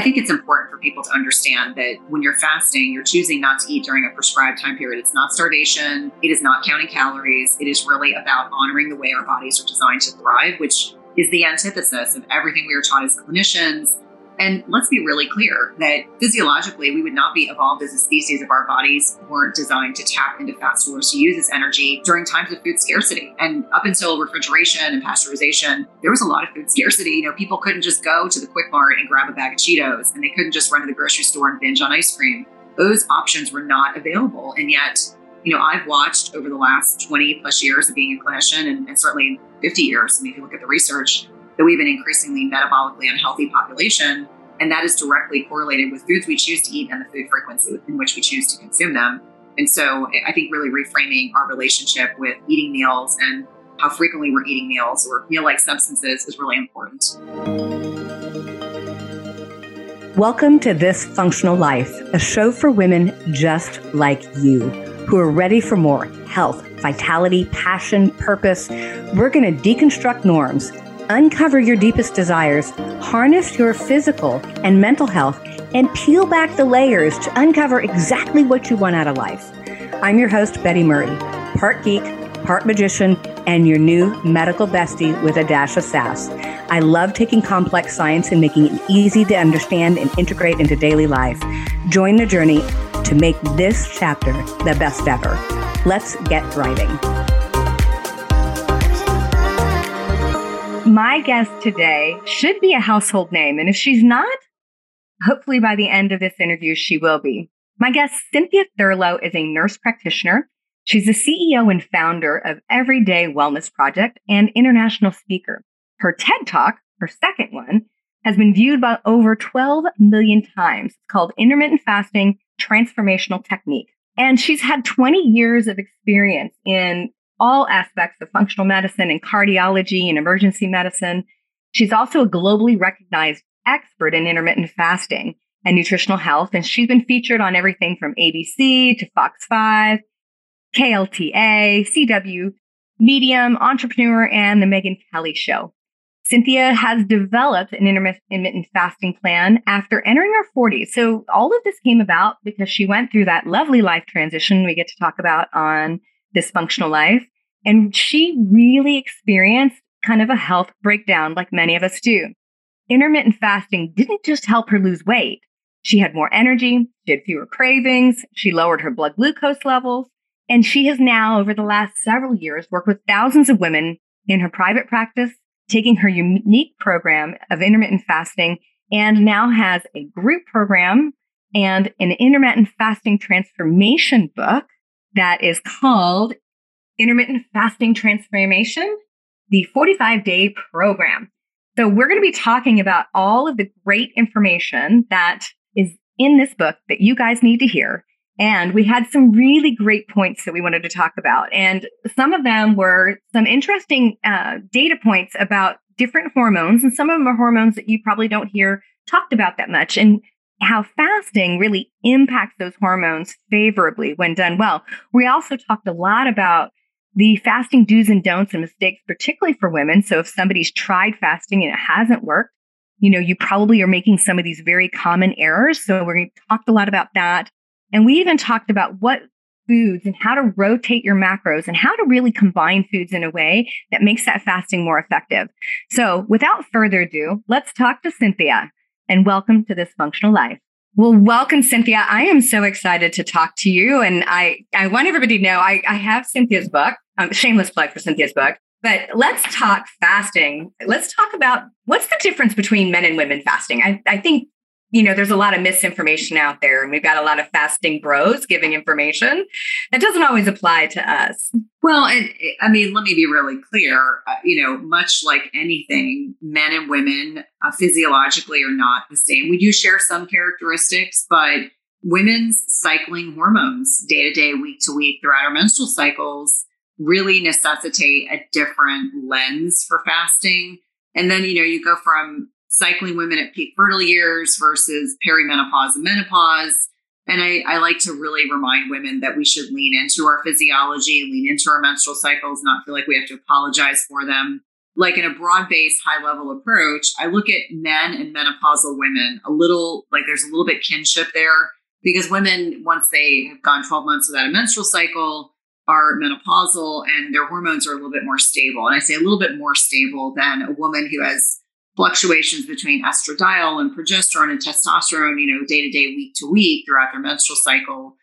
I think it's important for people to understand that when you're fasting, you're choosing not to eat during a prescribed time period. It's not starvation, it is not counting calories. It is really about honoring the way our bodies are designed to thrive, which is the antithesis of everything we are taught as clinicians and let's be really clear that physiologically, we would not be evolved as a species if our bodies weren't designed to tap into fat stores to use as energy during times of food scarcity. And up until refrigeration and pasteurization, there was a lot of food scarcity. You know, people couldn't just go to the Quick Mart and grab a bag of Cheetos, and they couldn't just run to the grocery store and binge on ice cream. Those options were not available. And yet, you know, I've watched over the last 20 plus years of being a clinician and, and certainly 50 years. I mean, if you look at the research, that we have an increasingly metabolically unhealthy population. And that is directly correlated with foods we choose to eat and the food frequency in which we choose to consume them. And so I think really reframing our relationship with eating meals and how frequently we're eating meals or meal like substances is really important. Welcome to This Functional Life, a show for women just like you who are ready for more health, vitality, passion, purpose. We're going to deconstruct norms uncover your deepest desires, harness your physical and mental health, and peel back the layers to uncover exactly what you want out of life. I'm your host, Betty Murray, part geek, part magician, and your new medical bestie with a dash of sass. I love taking complex science and making it easy to understand and integrate into daily life. Join the journey to make this chapter the best ever. Let's get thriving. My guest today should be a household name. And if she's not, hopefully by the end of this interview, she will be. My guest, Cynthia Thurlow, is a nurse practitioner. She's the CEO and founder of Everyday Wellness Project and international speaker. Her TED Talk, her second one, has been viewed by over 12 million times. It's called Intermittent Fasting Transformational Technique. And she's had 20 years of experience in all aspects of functional medicine and cardiology and emergency medicine. She's also a globally recognized expert in intermittent fasting and nutritional health. And she's been featured on everything from ABC to Fox 5, KLTA, CW, Medium, Entrepreneur, and The Megyn Kelly Show. Cynthia has developed an intermittent fasting plan after entering her 40s. So all of this came about because she went through that lovely life transition we get to talk about on this functional life. And she really experienced kind of a health breakdown like many of us do. Intermittent fasting didn't just help her lose weight. She had more energy, she had fewer cravings, she lowered her blood glucose levels, and she has now, over the last several years, worked with thousands of women in her private practice, taking her unique program of intermittent fasting, and now has a group program and an intermittent fasting transformation book that is called intermittent fasting transformation, the 45 day program. So, we're going to be talking about all of the great information that is in this book that you guys need to hear. And we had some really great points that we wanted to talk about. And some of them were some interesting uh, data points about different hormones. And some of them are hormones that you probably don't hear talked about that much. And how fasting really impacts those hormones favorably when done well. We also talked a lot about the fasting do's and don'ts and mistakes, particularly for women. So if somebody's tried fasting and it hasn't worked, you know, you probably are making some of these very common errors. So we talked a lot about that. And we even talked about what foods and how to rotate your macros and how to really combine foods in a way that makes that fasting more effective. So without further ado, let's talk to Cynthia and welcome to this functional life. Well, welcome, Cynthia. I am so excited to talk to you. And I, I want everybody to know I, I have Cynthia's book, um, shameless plug for Cynthia's book. But let's talk fasting. Let's talk about what's the difference between men and women fasting. I, I think you know, there's a lot of misinformation out there, and we've got a lot of fasting bros giving information that doesn't always apply to us. Well, and I mean, let me be really clear. Uh, you know, much like anything, men and women uh, physiologically are not the same. We do share some characteristics, but women's cycling hormones day to day, week to week throughout our menstrual cycles really necessitate a different lens for fasting. And then, you know, you go from cycling women at peak fertile years versus perimenopause and menopause. And I, I, like to really remind women that we should lean into our physiology, lean into our menstrual cycles, not feel like we have to apologize for them. like in a broad based, high level approach, I look at men and menopausal women a little like there's a little bit kinship there because women, once they have gone 12 months without a menstrual cycle, are menopausal and their hormones are a little bit more stable. And I say a little bit more stable than a woman who has fluctuations between estradiol and progesterone and testosterone, you know, day to day, week to week throughout their menstrual cycle.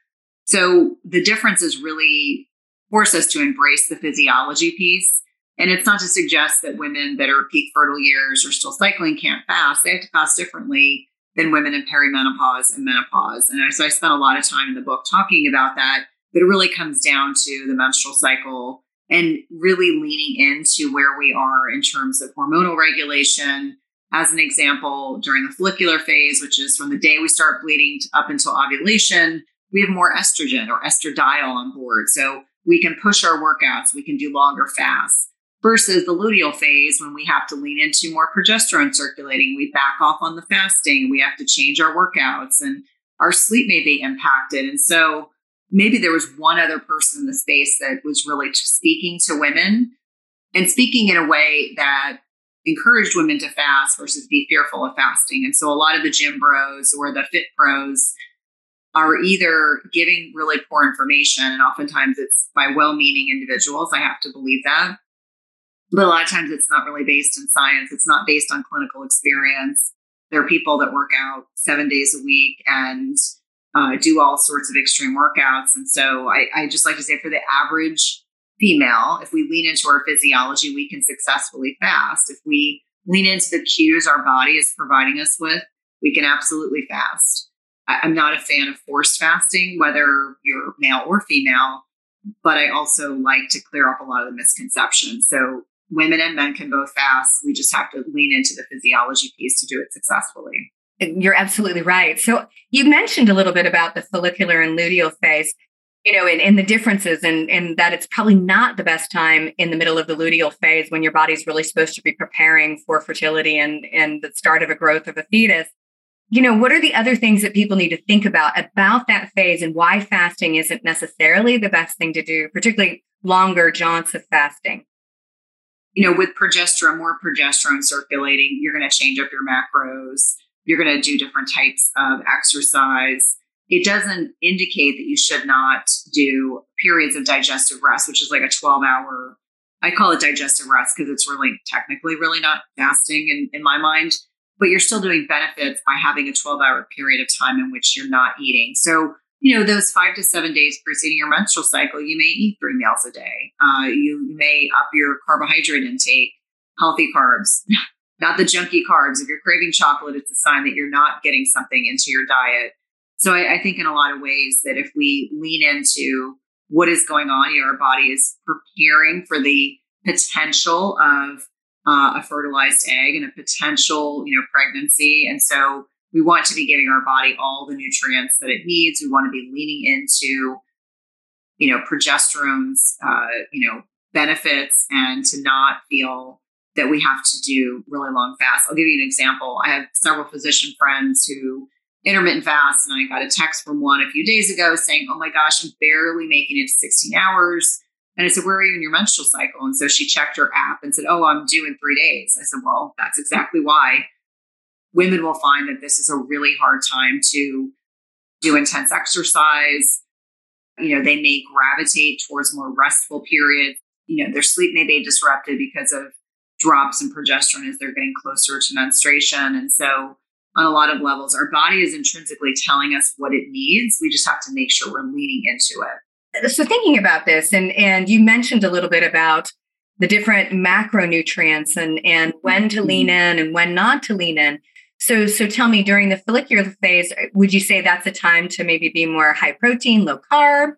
So the differences really force us to embrace the physiology piece. And it's not to suggest that women that are peak fertile years or still cycling can't fast. They have to fast differently than women in perimenopause and menopause. And so I spent a lot of time in the book talking about that. But it really comes down to the menstrual cycle and really leaning into where we are in terms of hormonal regulation. As an example, during the follicular phase, which is from the day we start bleeding up until ovulation, we have more estrogen or estradiol on board. So we can push our workouts, we can do longer fasts versus the luteal phase when we have to lean into more progesterone circulating. We back off on the fasting, we have to change our workouts, and our sleep may be impacted. And so maybe there was one other person in the space that was really speaking to women and speaking in a way that encouraged women to fast versus be fearful of fasting. And so a lot of the gym bros or the fit pros are either giving really poor information, and oftentimes it's by well meaning individuals. I have to believe that. But a lot of times it's not really based in science, it's not based on clinical experience. There are people that work out seven days a week and uh, do all sorts of extreme workouts. And so I, I just like to say for the average female, if we lean into our physiology, we can successfully fast. If we lean into the cues our body is providing us with, we can absolutely fast. I, I'm not a fan of forced fasting, whether you're male or female, but I also like to clear up a lot of the misconceptions. So women and men can both fast. We just have to lean into the physiology piece to do it successfully. You're absolutely right. So you mentioned a little bit about the follicular and luteal phase, you know, and, and the differences and, and that it's probably not the best time in the middle of the luteal phase when your body's really supposed to be preparing for fertility and, and the start of a growth of a fetus. You know, what are the other things that people need to think about about that phase and why fasting isn't necessarily the best thing to do, particularly longer jaunts of fasting? You know, with progesterone, more progesterone circulating, you're going to change up your macros you're going to do different types of exercise. It doesn't indicate that you should not do periods of digestive rest, which is like a 12 hour, I call it digestive rest because it's really technically really not fasting in, in my mind, but you're still doing benefits by having a 12 hour period of time in which you're not eating. So, you know, those five to seven days preceding your menstrual cycle, you may eat three meals a day. Uh, you may up your carbohydrate intake, healthy carbs, not the junky carbs. If you're craving chocolate, it's a sign that you're not getting something into your diet. So I, I think in a lot of ways that if we lean into what is going on, you know, our body is preparing for the potential of uh, a fertilized egg and a potential, you know, pregnancy. And so we want to be giving our body all the nutrients that it needs. We want to be leaning into, you know, progesterone's, uh, you know, benefits and to not feel that we have to do really long fasts. I'll give you an example. I have several physician friends who intermittent fast, and I got a text from one a few days ago saying, Oh my gosh, I'm barely making it to 16 hours. And I said, Where are you in your menstrual cycle? And so she checked her app and said, Oh, I'm due in three days. I said, Well, that's exactly why women will find that this is a really hard time to do intense exercise. You know, they may gravitate towards more restful periods. You know, their sleep may be disrupted because of drops in progesterone as they're getting closer to menstruation. And so, on a lot of levels, our body is intrinsically telling us what it needs. We just have to make sure we're leaning into it. So, thinking about this, and and you mentioned a little bit about the different macronutrients and and when to lean mm-hmm. in and when not to lean in. So, so tell me, during the follicular phase, would you say that's a time to maybe be more high protein, low carb?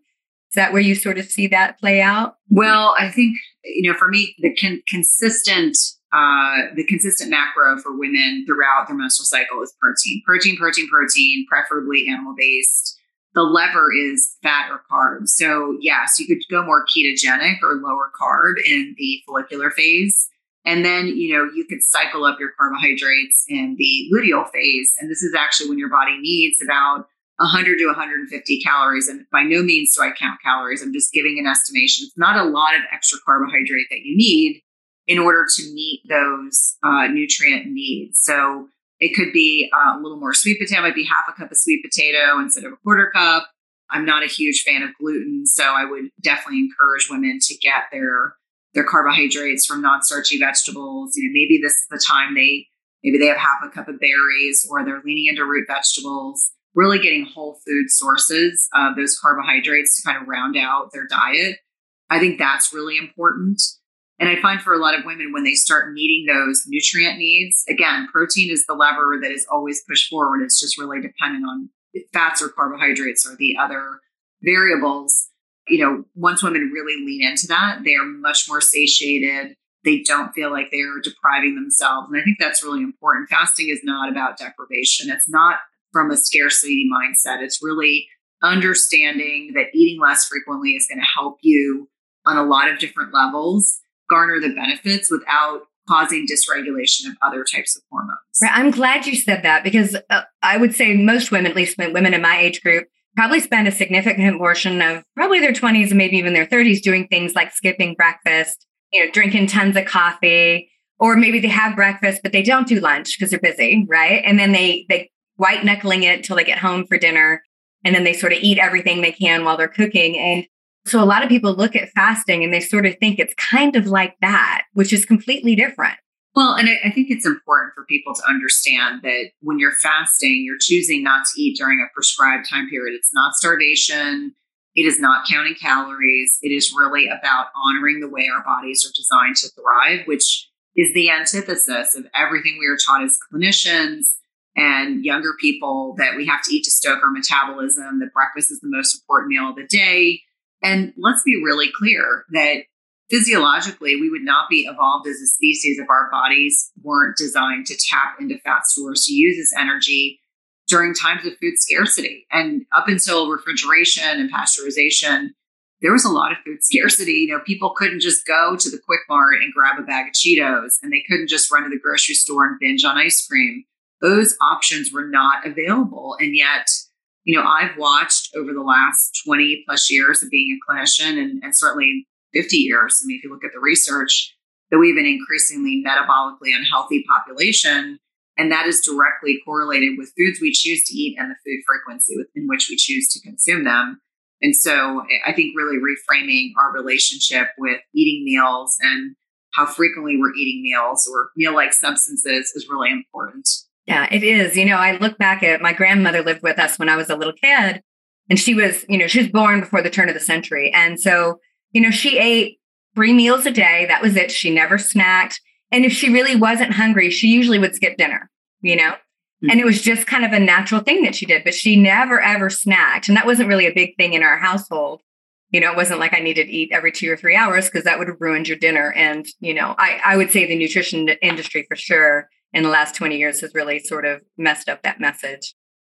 Is that where you sort of see that play out? Well, I think you know, for me, the con- consistent uh, the consistent macro for women throughout their menstrual cycle is protein, protein, protein, protein, preferably animal based. The lever is fat or carbs. So yes, you could go more ketogenic or lower carb in the follicular phase. And then, you know, you could cycle up your carbohydrates in the luteal phase. And this is actually when your body needs about 100 to 150 calories. And by no means do I count calories. I'm just giving an estimation. It's not a lot of extra carbohydrate that you need in order to meet those uh, nutrient needs. So it could be uh, a little more sweet potato, it might be half a cup of sweet potato instead of a quarter cup. I'm not a huge fan of gluten, so I would definitely encourage women to get their their carbohydrates from non-starchy vegetables. You know, maybe this is the time they maybe they have half a cup of berries or they're leaning into root vegetables. Really getting whole food sources of those carbohydrates to kind of round out their diet. I think that's really important. And I find for a lot of women, when they start meeting those nutrient needs, again, protein is the lever that is always pushed forward. It's just really dependent on fats or carbohydrates or the other variables. You know, once women really lean into that, they are much more satiated. They don't feel like they're depriving themselves. And I think that's really important. Fasting is not about deprivation, it's not from a scarcity mindset. It's really understanding that eating less frequently is going to help you on a lot of different levels garner the benefits without causing dysregulation of other types of hormones. Right. I'm glad you said that because uh, I would say most women, at least women in my age group, probably spend a significant portion of probably their 20s and maybe even their 30s doing things like skipping breakfast, you know, drinking tons of coffee, or maybe they have breakfast but they don't do lunch because they're busy, right? And then they they white knuckling it till they get home for dinner, and then they sort of eat everything they can while they're cooking. And so a lot of people look at fasting and they sort of think it's kind of like that, which is completely different. Well, and I, I, think it's important for people to understand that when you're fasting, you're choosing not to eat during a prescribed time period. It's not starvation. It is not counting calories. It is really about honoring the way our bodies are designed to thrive, which is the antithesis of everything we are taught as clinicians and younger people that we have to eat to stoke our metabolism, that breakfast is the most important meal of the day, and let's be really clear that physiologically, we would not be evolved as a species if our bodies weren't designed to tap into fat stores to use as energy during times of food scarcity. And up until refrigeration and pasteurization, there was a lot of food scarcity. You know, people couldn't just go to the Quick Mart and grab a bag of Cheetos, and they couldn't just run to the grocery store and binge on ice cream. Those options were not available. And yet, you know, I've watched over the last 20 plus years of being a clinician and, and certainly 50 years. I mean, if you look at the research, that we have an increasingly metabolically unhealthy population. And that is directly correlated with foods we choose to eat and the food frequency in which we choose to consume them. And so I think really reframing our relationship with eating meals and how frequently we're eating meals or meal like substances is really important. Yeah, it is. You know, I look back at my grandmother lived with us when I was a little kid, and she was, you know, she was born before the turn of the century. And so, you know, she ate three meals a day. That was it. She never snacked. And if she really wasn't hungry, she usually would skip dinner, you know? Mm-hmm. And it was just kind of a natural thing that she did, but she never ever snacked. And that wasn't really a big thing in our household. You know, it wasn't like I needed to eat every two or three hours because that would have ruined your dinner. And, you know, I, I would say the nutrition industry for sure in the last 20 years has really sort of messed up that message.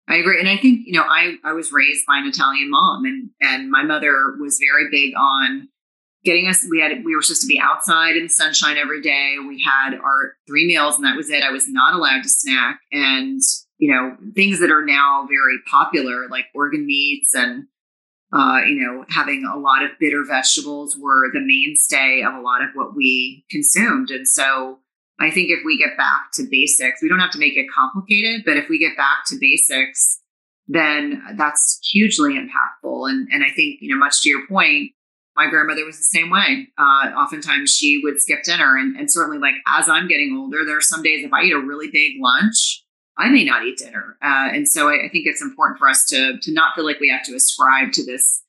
I agree. And I think, you know, I, I was raised by an Italian mom and, and my mother was very big on getting us, we had, we were supposed to be outside in the sunshine every day. We had our three meals and that was it. I was not allowed to snack and, you know, things that are now very popular, like organ meats and, uh, you know, having a lot of bitter vegetables were the mainstay of a lot of what we consumed. And so, I think if we get back to basics, we don't have to make it complicated, but if we get back to basics, then that's hugely impactful. And, and I think, you know, much to your point, my grandmother was the same way. Uh, oftentimes she would skip dinner. And, and certainly, like, as I'm getting older, there are some days if I eat a really big lunch, I may not eat dinner. Uh, and so I, I think it's important for us to, to not feel like we have to ascribe to this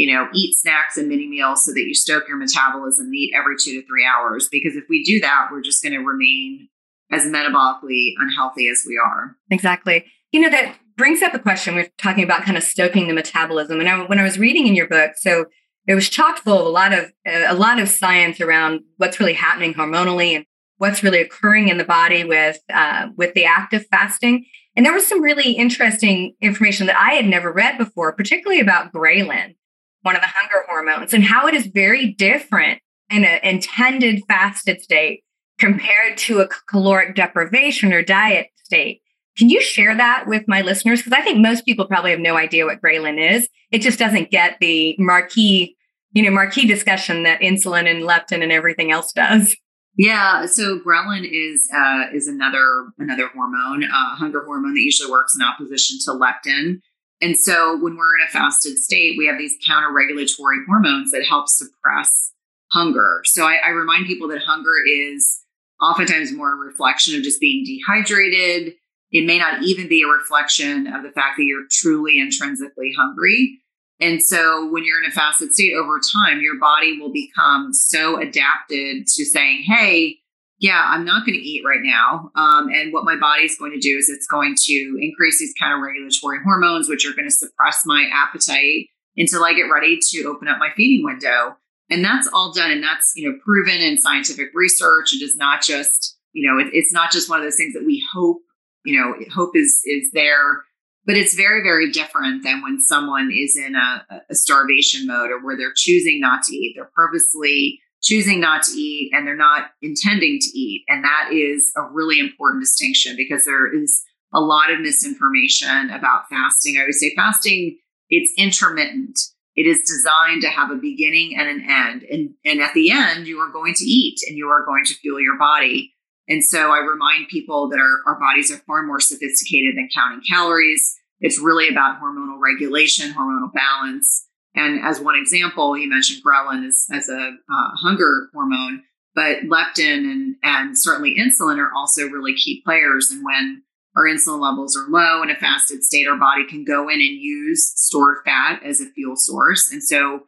you know, eat snacks and mini meals so that you stoke your metabolism and eat every two to three hours. Because if we do that, we're just going to remain as metabolically unhealthy as we are. Exactly. You know, that brings up a question. We're talking about kind of stoking the metabolism. And I, when I was reading in your book, so it was chock full of a lot of a lot of science around what's really happening hormonally and what's really occurring in the body with uh, with the active fasting. And there was some really interesting information that I had never read before, particularly about ghrelin one of the hunger hormones, and how it is very different in an intended fasted state compared to a caloric deprivation or diet state. Can you share that with my listeners? Because I think most people probably have no idea what ghrelin is. It just doesn't get the marquee, you know, marquee discussion that insulin and leptin and everything else does. Yeah, so ghrelin is uh, is another another hormone, uh, hunger hormone that usually works in opposition to leptin. And so when we're in a fasted state, we have these counter regulatory hormones that help suppress hunger. So I, I remind people that hunger is oftentimes more a reflection of just being dehydrated. It may not even be a reflection of the fact that you're truly intrinsically hungry. And so when you're in a fasted state over time, your body will become so adapted to saying, hey, yeah, I'm not going to eat right now. Um, and what my body's going to do is it's going to increase these counter regulatory hormones, which are going to suppress my appetite until I get ready to open up my feeding window. And that's all done. And that's, you know, proven in scientific research. It is not just, you know, it, it's not just one of those things that we hope, you know, hope is, is there but it's very very different than when someone is in a, a, starvation mode or where they're choosing not to eat they're purposely choosing not to eat and they're not intending to eat. And that is a really important distinction because there is a lot of misinformation about fasting. I would say fasting it's intermittent. It is designed to have a beginning and an end. And and at the end you are going to eat and you are going to fuel your body. And so I remind people that our, our bodies are far more sophisticated than counting calories. It's really about hormonal regulation, hormonal balance. And as one example, you mentioned ghrelin as, as a uh, hunger hormone, but leptin and, and certainly insulin are also really key players. And when our insulin levels are low in a fasted state, our body can go in and use stored fat as a fuel source. And so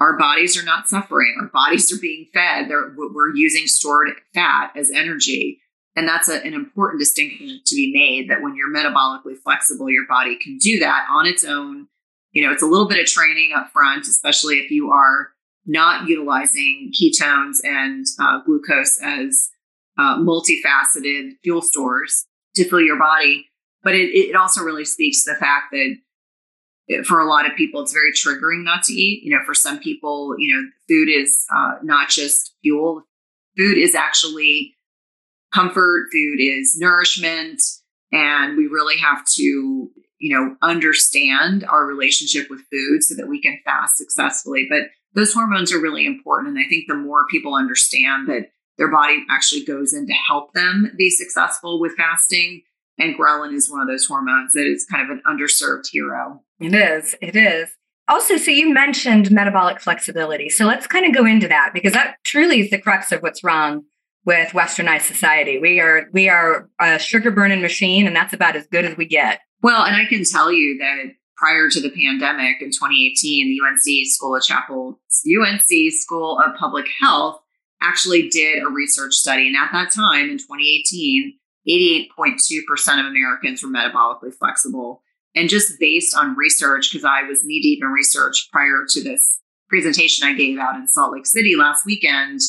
our bodies are not suffering. Our bodies are being fed. They're, we're using stored fat as energy. And that's a, an important distinction to be made that when you're metabolically flexible, your body can do that on its own. You know, it's a little bit of training up front, especially if you are not utilizing ketones and uh, glucose as uh, multifaceted fuel stores to fuel your body. But it, it also really speaks to the fact that for a lot of people, it's very triggering not to eat. You know, for some people, you know, food is uh, not just fuel. Food is actually comfort. Food is nourishment, and we really have to, you know, understand our relationship with food so that we can fast successfully. But those hormones are really important, and I think the more people understand that their body actually goes in to help them be successful with fasting, and ghrelin is one of those hormones that is kind of an underserved hero. It is. It is. Also, so you mentioned metabolic flexibility. So let's kind of go into that because that truly is the crux of what's wrong with westernized society. We are we are a sugar burning machine and that's about as good as we get. Well, and I can tell you that prior to the pandemic in 2018, the UNC School of Chapel UNC School of Public Health actually did a research study and at that time in 2018, 88.2% of Americans were metabolically flexible. And just based on research, because I was knee deep in research prior to this presentation I gave out in Salt Lake City last weekend,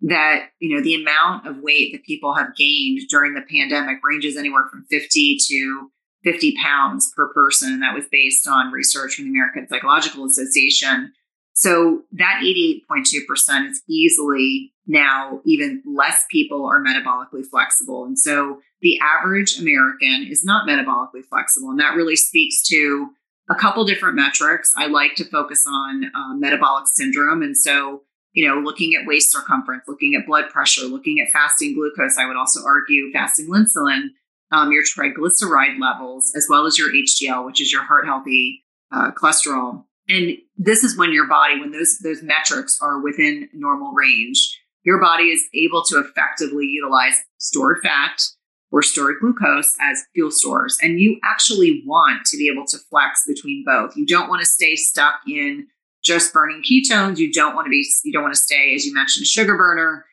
that you know the amount of weight that people have gained during the pandemic ranges anywhere from 50 to 50 pounds per person. And that was based on research from the American Psychological Association. So that 88.2% is easily now even less people are metabolically flexible. And so the average American is not metabolically flexible. And that really speaks to a couple different metrics. I like to focus on uh, metabolic syndrome. And so, you know, looking at waist circumference, looking at blood pressure, looking at fasting glucose, I would also argue fasting insulin, um, your triglyceride levels, as well as your HDL, which is your heart healthy uh, cholesterol. And this is when your body, when those those metrics are within normal range, your body is able to effectively utilize stored fat or stored glucose as fuel stores. And you actually want to be able to flex between both. You don't want to stay stuck in just burning ketones. You don't want to be, you don't want to stay, as you mentioned, a sugar burner.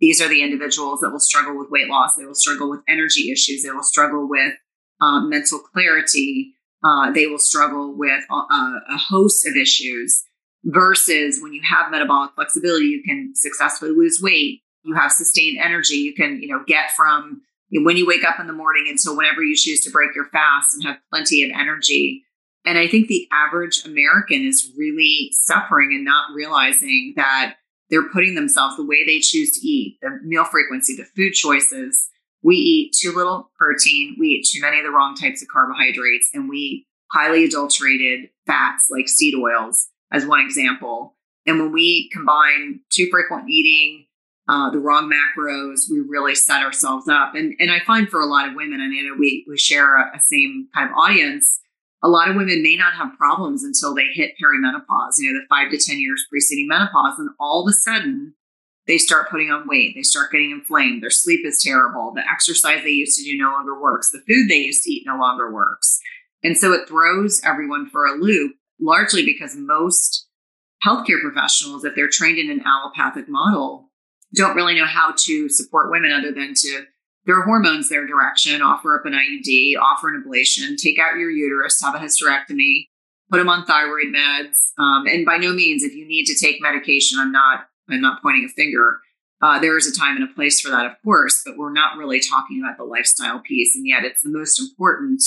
These are the individuals that will struggle with weight loss. They will struggle with energy issues. They will struggle with um, mental clarity. Uh, they will struggle with a, a host of issues versus when you have metabolic flexibility, you can successfully lose weight. You have sustained energy. You can, you know, get from when you wake up in the morning until whenever you choose to break your fast and have plenty of energy. And I think the average American is really suffering and not realizing that they're putting themselves the way they choose to eat, the meal frequency, the food choices. We eat too little protein, we eat too many of the wrong types of carbohydrates, and we eat highly adulterated fats like seed oils, as one example. And when we combine too frequent eating, uh, the wrong macros, we really set ourselves up. And and I find for a lot of women, and you know, we we share a, a same kind of audience. A lot of women may not have problems until they hit perimenopause, you know, the five to 10 years preceding menopause. And all of a sudden, they start putting on weight. They start getting inflamed. Their sleep is terrible. The exercise they used to do no longer works. The food they used to eat no longer works. And so it throws everyone for a loop, largely because most healthcare professionals, if they're trained in an allopathic model, don't really know how to support women other than to throw hormones their direction, offer up an IUD, offer an ablation, take out your uterus, have a hysterectomy, put them on thyroid meds. Um, and by no means, if you need to take medication, I'm not I'm not pointing a finger. Uh, there is a time and a place for that, of course, but we're not really talking about the lifestyle piece. And yet it's the most important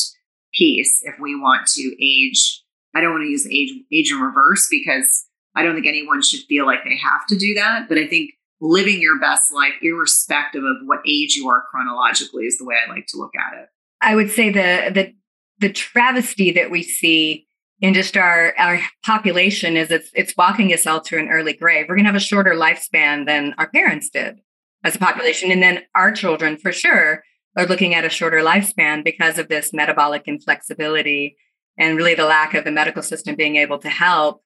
piece if we want to age. I don't want to use age, age in reverse because I don't think anyone should feel like they have to do that. But I think living your best life, irrespective of what age you are chronologically, is the way I like to look at it. I would say the the the travesty that we see in just our our population is it's it's walking us all to an early grave. We're gonna have a shorter lifespan than our parents did as a population. And then our children for sure are looking at a shorter lifespan because of this metabolic inflexibility and really the lack of the medical system being able to help,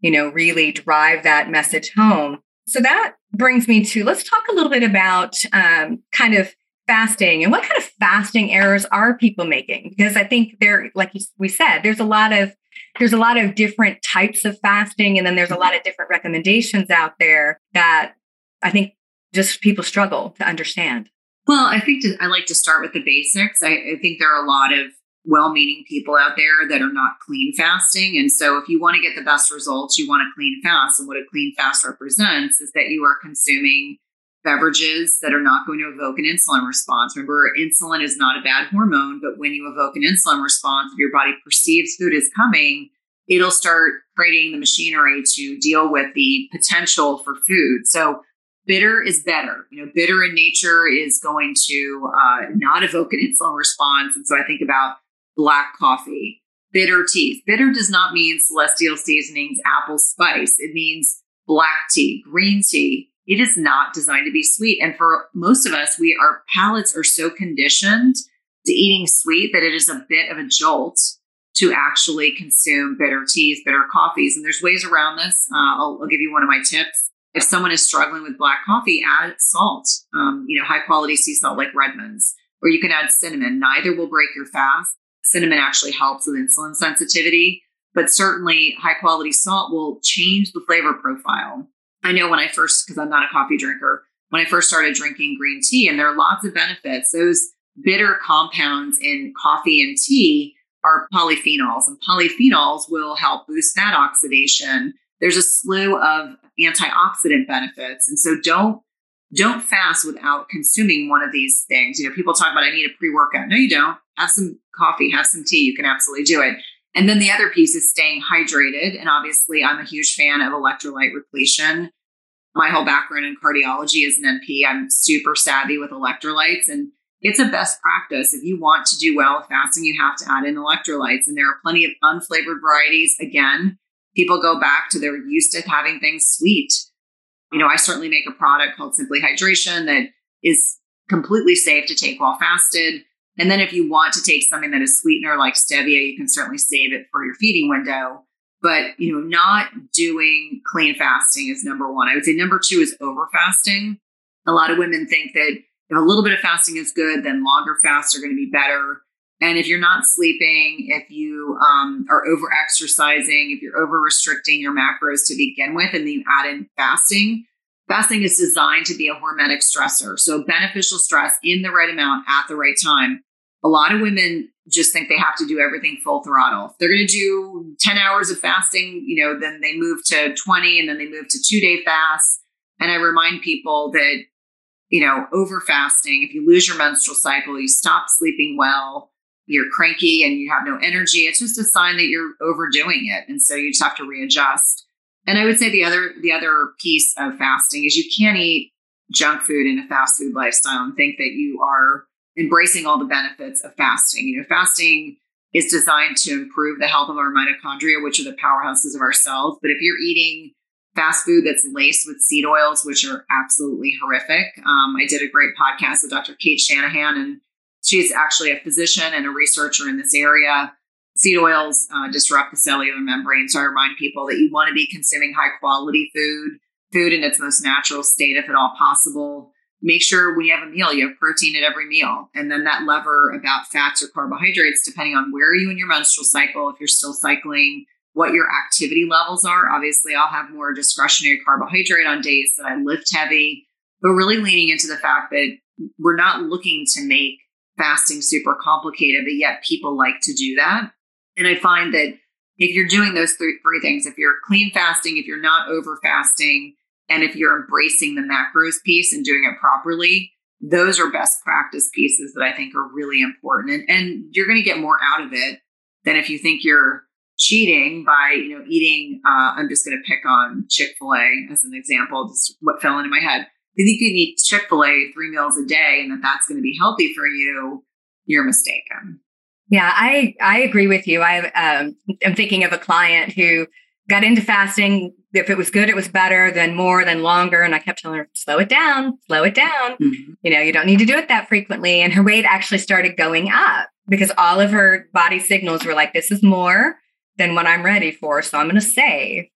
you know, really drive that message home. So that brings me to let's talk a little bit about um, kind of fasting and what kind of fasting errors are people making? Because i think there like we said there's a lot of there's a lot of different types of fasting and then there's a lot of different recommendations out there that i think just people struggle to understand. Well i think to, i like to start with the basics. I, I think there are a lot of well-meaning people out there that are not clean fasting and so if you want to get the best results you want a clean fast and what a clean fast represents is that you are consuming beverages that are not going to evoke an insulin response. Remember, insulin is not a bad hormone, but when you evoke an insulin response, if your body perceives food is coming, it'll start creating the machinery to deal with the potential for food. So bitter is better. You know, bitter in nature is going to uh, not evoke an insulin response. And so I think about black coffee, bitter teas. Bitter does not mean celestial seasonings, apple spice. It means black tea, green tea, it is not designed to be sweet. And for most of us, we our palates are so conditioned to eating sweet that it is a bit of a jolt to actually consume bitter teas, bitter coffees. And there's ways around this. Uh, I'll, I'll, give you one of my tips. If someone is struggling with black coffee, add salt, um, you know, high quality sea salt like Redmond's, or you can add cinnamon. Neither will break your fast. Cinnamon actually helps with insulin sensitivity, but certainly high quality salt will change the flavor profile. I know when I first, because I'm not a coffee drinker, when I first started drinking green tea, and there are lots of benefits, those bitter compounds in coffee and tea are polyphenols, and polyphenols will help boost fat oxidation. There's a slew of antioxidant benefits. And so don't don't fast without consuming one of these things. You know, people talk about I need a pre-workout. No, you don't. Have some coffee, have some tea. You can absolutely do it. And then the other piece is staying hydrated. And obviously, I'm a huge fan of electrolyte repletion. My whole background in cardiology is an NP. I'm super savvy with electrolytes. And it's a best practice. If you want to do well with fasting, you have to add in electrolytes. And there are plenty of unflavored varieties. Again, people go back to they're used to having things sweet. You know, I certainly make a product called Simply Hydration that is completely safe to take while fasted. And then if you want to take something that is sweetener like stevia, you can certainly save it for your feeding window. But you know, not doing clean fasting is number one. I would say number two is over fasting. A lot of women think that if a little bit of fasting is good, then longer fasts are going to be better. And if you're not sleeping, if you um, are over exercising, if you're over restricting your macros to begin with, and then you add in fasting, Fasting is designed to be a hormetic stressor. So beneficial stress in the right amount at the right time. A lot of women just think they have to do everything full throttle. If they're going to do 10 hours of fasting, you know, then they move to 20 and then they move to two day fasts. And I remind people that, you know, over fasting, if you lose your menstrual cycle, you stop sleeping well, you're cranky and you have no energy, it's just a sign that you're overdoing it. And so you just have to readjust. And I would say the other the other piece of fasting is you can't eat junk food in a fast food lifestyle and think that you are embracing all the benefits of fasting. You know, fasting is designed to improve the health of our mitochondria, which are the powerhouses of our cells. But if you're eating fast food that's laced with seed oils, which are absolutely horrific. Um, I did a great podcast with Dr. Cate Shanahan, and she's actually a physician and a researcher in this area. Seed oils uh, disrupt the cellular membrane. So I remind people that you want to be consuming high quality food, food in its most natural state, if at all possible. Make sure when you have a meal, you have protein at every meal. And then that lever about fats or carbohydrates, depending on where are you in your menstrual cycle, if you're still cycling, what your activity levels are. Obviously, I'll have more discretionary carbohydrate on days that I lift heavy, but really leaning into the fact that we're not looking to make fasting super complicated, but yet people like to do that. And I find that if you're doing those three, three things, if you're clean fasting, if you're not over fasting, and if you're embracing the macros piece and doing it properly, those are best practice pieces that I think are really important. And, and you're going to get more out of it than if you think you're cheating by, you know, eating. Uh, I'm just going to pick on Chick fil A as an example, just what fell into my head. If you think you eat Chick fil A three meals a day and that that's going to be healthy for you, you're mistaken. Yeah, I I agree with you. I um, am thinking of a client who got into fasting. If it was good, it was better. Then more, then longer. And I kept telling her, slow it down, slow it down. Mm-hmm. You know, you don't need to do it that frequently. And her weight actually started going up because all of her body signals were like, this is more than what I'm ready for. So I'm going to save.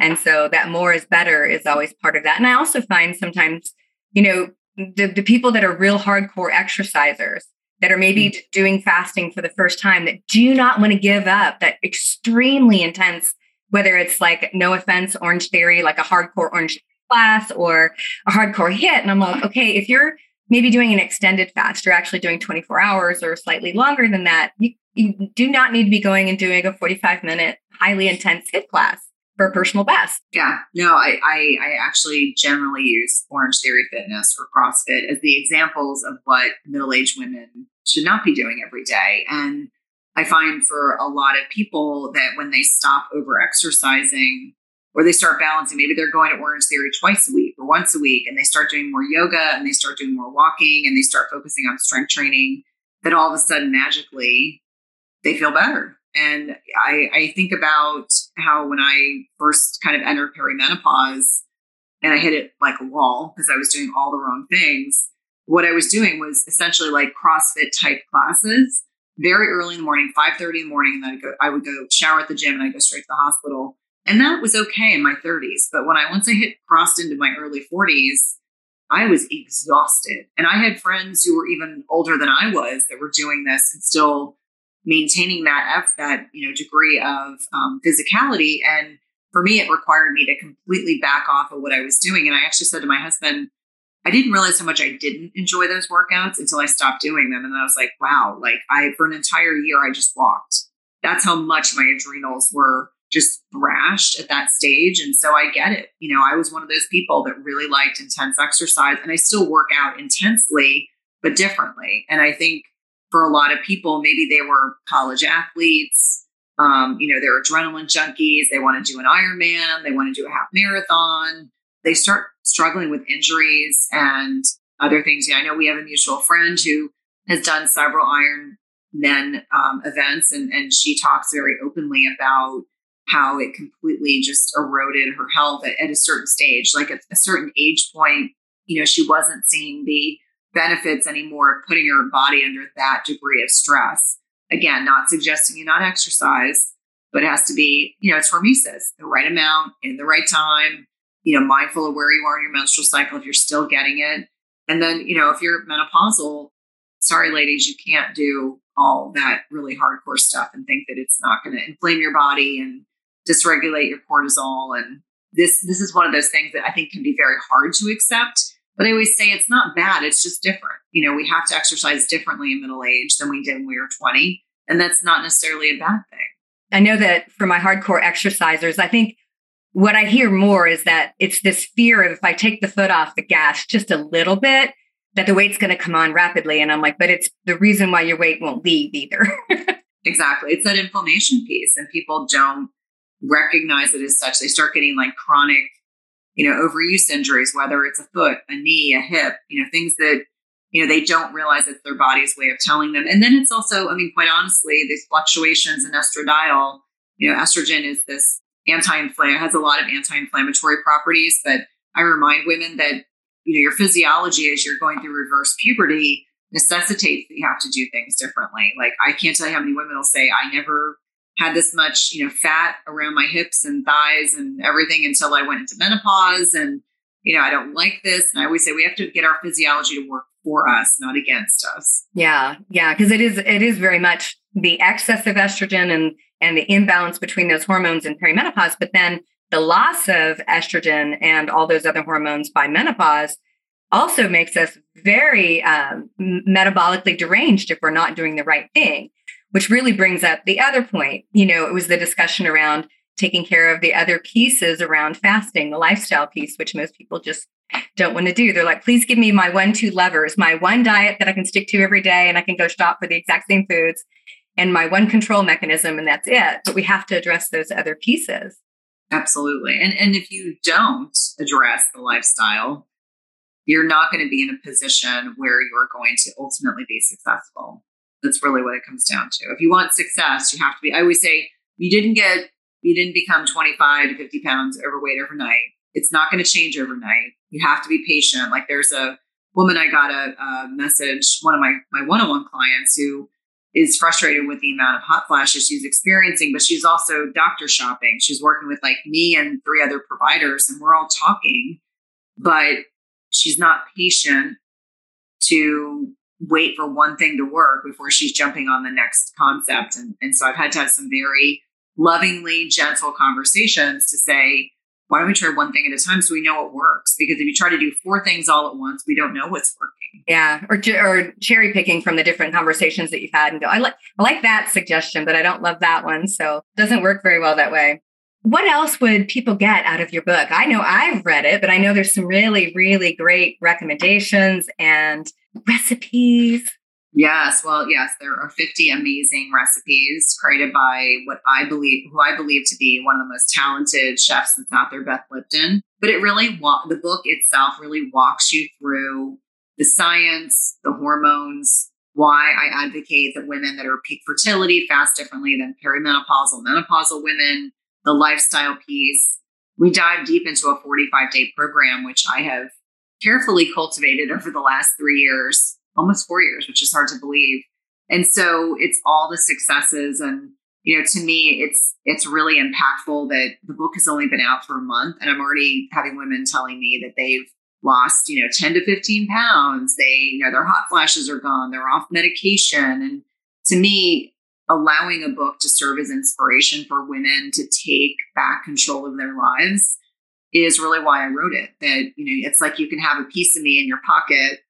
And so that more is better is always part of that. And I also find sometimes, you know, the, the people that are real hardcore exercisers, that are maybe mm-hmm. doing fasting for the first time that do not want to give up that extremely intense, whether it's like, no offense, Orange Theory, like a hardcore Orange class or a hardcore HIIT. And I'm like, okay, if you're maybe doing an extended fast, you're actually doing 24 hours or slightly longer than that, you, you do not need to be going and doing a 45 minute, highly intense HIIT class for personal best. Yeah, no, I, I, I actually generally use Orange Theory Fitness or CrossFit as the examples of what middle aged women should not be doing every day. And I find for a lot of people that when they stop over exercising or they start balancing, maybe they're going to Orange Theory twice a week or once a week, and they start doing more yoga and they start doing more walking and they start focusing on strength training, that all of a sudden magically they feel better and I, I think about how when I first kind of entered perimenopause and I hit it like a wall because I was doing all the wrong things, what I was doing was essentially like CrossFit type classes very early in the morning, 5 30 in the morning. And then I'd go, I would go shower at the gym and I'd go straight to the hospital. And that was okay in my 30s. But when I once I hit crossed into my early 40s, I was exhausted. And I had friends who were even older than I was that were doing this and still maintaining that F, that you know degree of um, physicality. And for me, it required me to completely back off of what I was doing. And I actually said to my husband, I didn't realize how much I didn't enjoy those workouts until I stopped doing them. And I was like, wow, like I for an entire year I just walked. That's how much my adrenals were just thrashed at that stage. And so I get it. You know, I was one of those people that really liked intense exercise and I still work out intensely, but differently. And I think for a lot of people, maybe they were college athletes. Um, you know, they're adrenaline junkies. They want to do an Ironman. They want to do a half marathon. They start struggling with injuries and other things. Yeah, I know we have a mutual friend who has done several Ironman um, events, and, and she talks very openly about how it completely just eroded her health at, at a certain stage. Like at a certain age point, you know, she wasn't seeing the benefits anymore of putting your body under that degree of stress. Again, not suggesting you not exercise, but it has to be, you know, it's hormesis, the right amount in the right time, you know, mindful of where you are in your menstrual cycle if you're still getting it. And then, you know, if you're menopausal, sorry, ladies, you can't do all that really hardcore stuff and think that it's not going to inflame your body and dysregulate your cortisol. And this, this is one of those things that I think can be very hard to accept but I always say it's not bad, it's just different. You know, we have to exercise differently in middle age than we did when we were 20. And that's not necessarily a bad thing. I know that for my hardcore exercisers, I think what I hear more is that it's this fear of if I take the foot off the gas just a little bit, that the weight's going to come on rapidly. And I'm like, but it's the reason why your weight won't leave either. exactly. It's that inflammation piece, and people don't recognize it as such. They start getting like chronic you know, overuse injuries, whether it's a foot, a knee, a hip, you know, things that, you know, they don't realize it's their body's way of telling them. And then it's also, I mean, quite honestly, these fluctuations in estradiol, you know, estrogen is this anti-inflammatory has a lot of anti-inflammatory properties but i remind women that you know your physiology as you're going through reverse puberty necessitates that you have to do things differently like i can't tell you how many women will say i never had this much you know fat around my hips and thighs and everything until i went into menopause and you know i don't like this. And i always say we have to get our physiology to work for us not against us. Yeah yeah because it is it is very much the excess of estrogen and and the imbalance between those hormones in perimenopause, but then the loss of estrogen and all those other hormones by menopause also makes us very um, metabolically deranged if we're not doing the right thing, which really brings up the other point. You know, it was the discussion around taking care of the other pieces around fasting, the lifestyle piece, which most people just don't want to do. They're like, please give me my one, two levers, my one diet that I can stick to every day and I can go shop for the exact same foods and my one control mechanism and that's it but we have to address those other pieces absolutely and and if you don't address the lifestyle you're not going to be in a position where you're going to ultimately be successful that's really what it comes down to. If you want success you have to be i always say you didn't get you didn't become 25 to 50 pounds overweight overnight. It's not going to change overnight. You have to be patient. Like there's a woman i got a, a message one of my my one-on-one clients who is frustrated with the amount of hot flashes she's experiencing, but she's also doctor shopping. She's working with like me and three other providers, and we're all talking, but she's not patient to wait for one thing to work before she's jumping on the next concept. And, and so I've had to have some very lovingly gentle conversations to say, why don't we try one thing at a time so we know what works? Because if you try to do four things all at once, we don't know what's working. Yeah, or or cherry picking from the different conversations that you've had and go, I like I like that suggestion, but I don't love that one, so it doesn't work very well that way. What else would people get out of your book? I know I've read it, but I know there's some really really great recommendations and recipes. Yes, well, yes, there are 50 amazing recipes created by what I believe, who I believe to be one of the most talented chefs that's out there, Beth Lipton. But it really, the book itself really walks you through the science, the hormones, why I advocate that women that are peak fertility fast differently than perimenopausal, menopausal women, the lifestyle piece. We dive deep into a 45 day program, which I have carefully cultivated over the last three years almost four years, which is hard to believe. And so it's all the successes and you know to me it's it's really impactful that the book has only been out for a month and i'm already having women telling me that they've lost you know 10 to 15 pounds they you know their hot flashes are gone they're off medication and to me allowing a book to serve as inspiration for women to take back control of their lives is really why i wrote it that you know it's like you can have a piece of me in your pocket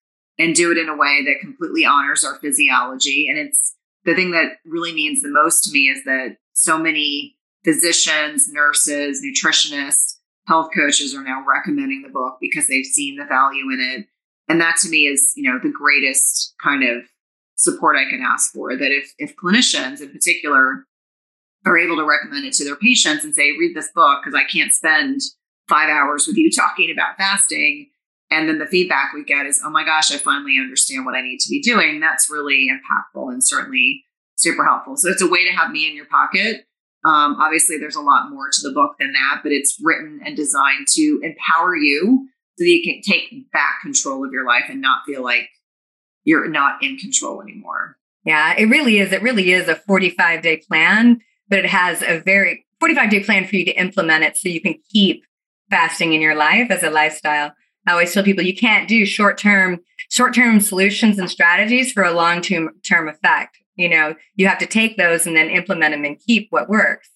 and do it in a way that completely honors our physiology. And it's the thing that really means the most to me is that so many physicians, nurses, nutritionists, health coaches are now recommending the book because they've seen the value in it. And that to me is, you know, the greatest kind of support I can ask for. That if if clinicians in particular are able to recommend it to their patients and say, read this book because I can't spend five hours with you talking about fasting and then the feedback we get is, oh my gosh, I finally understand what I need to be doing. That's really impactful and certainly super helpful. So it's a way to have me in your pocket. Um, obviously, there's a lot more to the book than that, but it's written and designed to empower you so that you can take back control of your life and not feel like you're not in control anymore. Yeah, it really is. It really is a 45 day plan, but it has a very 45 day plan for you to implement it so you can keep fasting in your life as a lifestyle. I always tell people you can't do short term short term solutions and strategies for a long term effect. You know, you have to take those and then implement them and keep what works.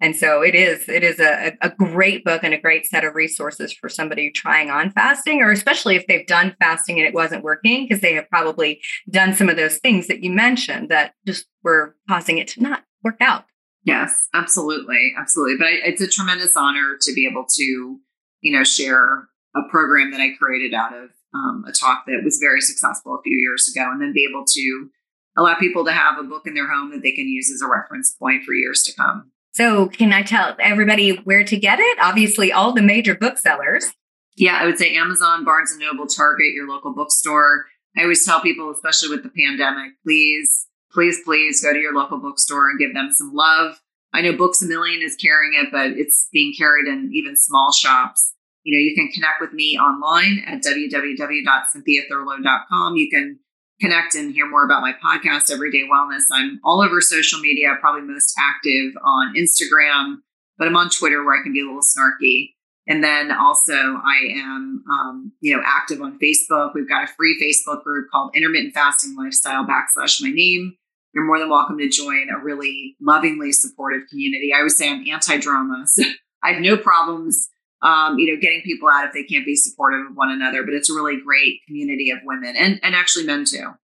And so it is it is a, a great book and a great set of resources for somebody trying on fasting, or especially if they've done fasting and it wasn't working, because they have probably done some of those things that you mentioned that just were causing it to not work out. Yes, absolutely, absolutely. But I, it's a tremendous honor to be able to, you know, share a program that I created out of um, a talk that was very successful a few years ago, and then be able to allow people to have a book in their home that they can use as a reference point for years to come. So, can I tell everybody where to get it? Obviously, all the major booksellers. Yeah, I would say Amazon, Barnes and Noble, Target, your local bookstore. I always tell people, especially with the pandemic, please, please, please go to your local bookstore and give them some love. I know Books a Million is carrying it, but it's being carried in even small shops. You know, you can connect with me online at www.cynthiathurlow.com. You can connect and hear more about my podcast, Everyday Wellness. I'm all over social media, probably most active on Instagram, but I'm on Twitter where I can be a little snarky. And then also, I am, um, you know, active on Facebook. We've got a free Facebook group called Intermittent Fasting Lifestyle backslash my name. You're more than welcome to join a really lovingly supportive community. I would say I'm anti-drama, so I have no problems, um, you know, getting people out if they can't be supportive of one another. But it's a really great community of women and and actually men too.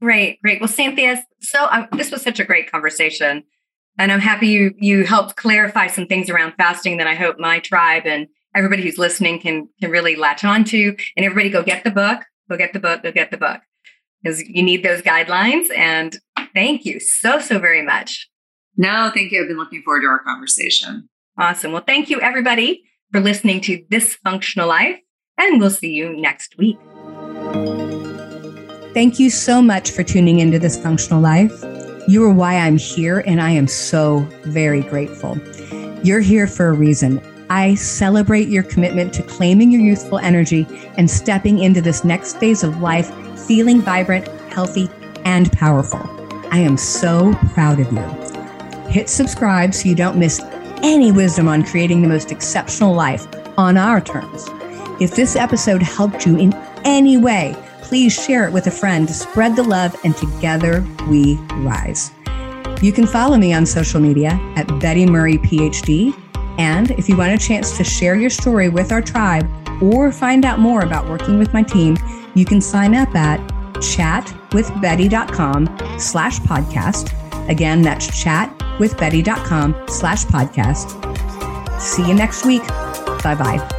Great, great. Well, Cynthia, so um, this was such a great conversation, and I'm happy you you helped clarify some things around fasting that I hope my tribe and everybody who's listening can can really latch on to. And everybody go get the book, go get the book, go get the book. Because you need those guidelines. And thank you so, so very much. No, thank you. I've been looking forward to our conversation. Awesome. Well, thank you everybody for listening to This Functional Life, and we'll see you next week. Thank you so much for tuning into This Functional Life. You are why I'm here, and I am so very grateful. You're here for a reason. I celebrate your commitment to claiming your youthful energy and stepping into this next phase of life feeling vibrant, healthy, and powerful. I am so proud of you. Hit subscribe so you don't miss any wisdom on creating the most exceptional life on our terms. If this episode helped you in any way, please share it with a friend spread the love and together we rise. You can follow me on social media at Betty Murray PhD and if you want a chance to share your story with our tribe or find out more about working with my team, you can sign up at chatwithbetty.com slash podcast. Again, that's chatwithbetty.com slash podcast. See you next week. Bye bye.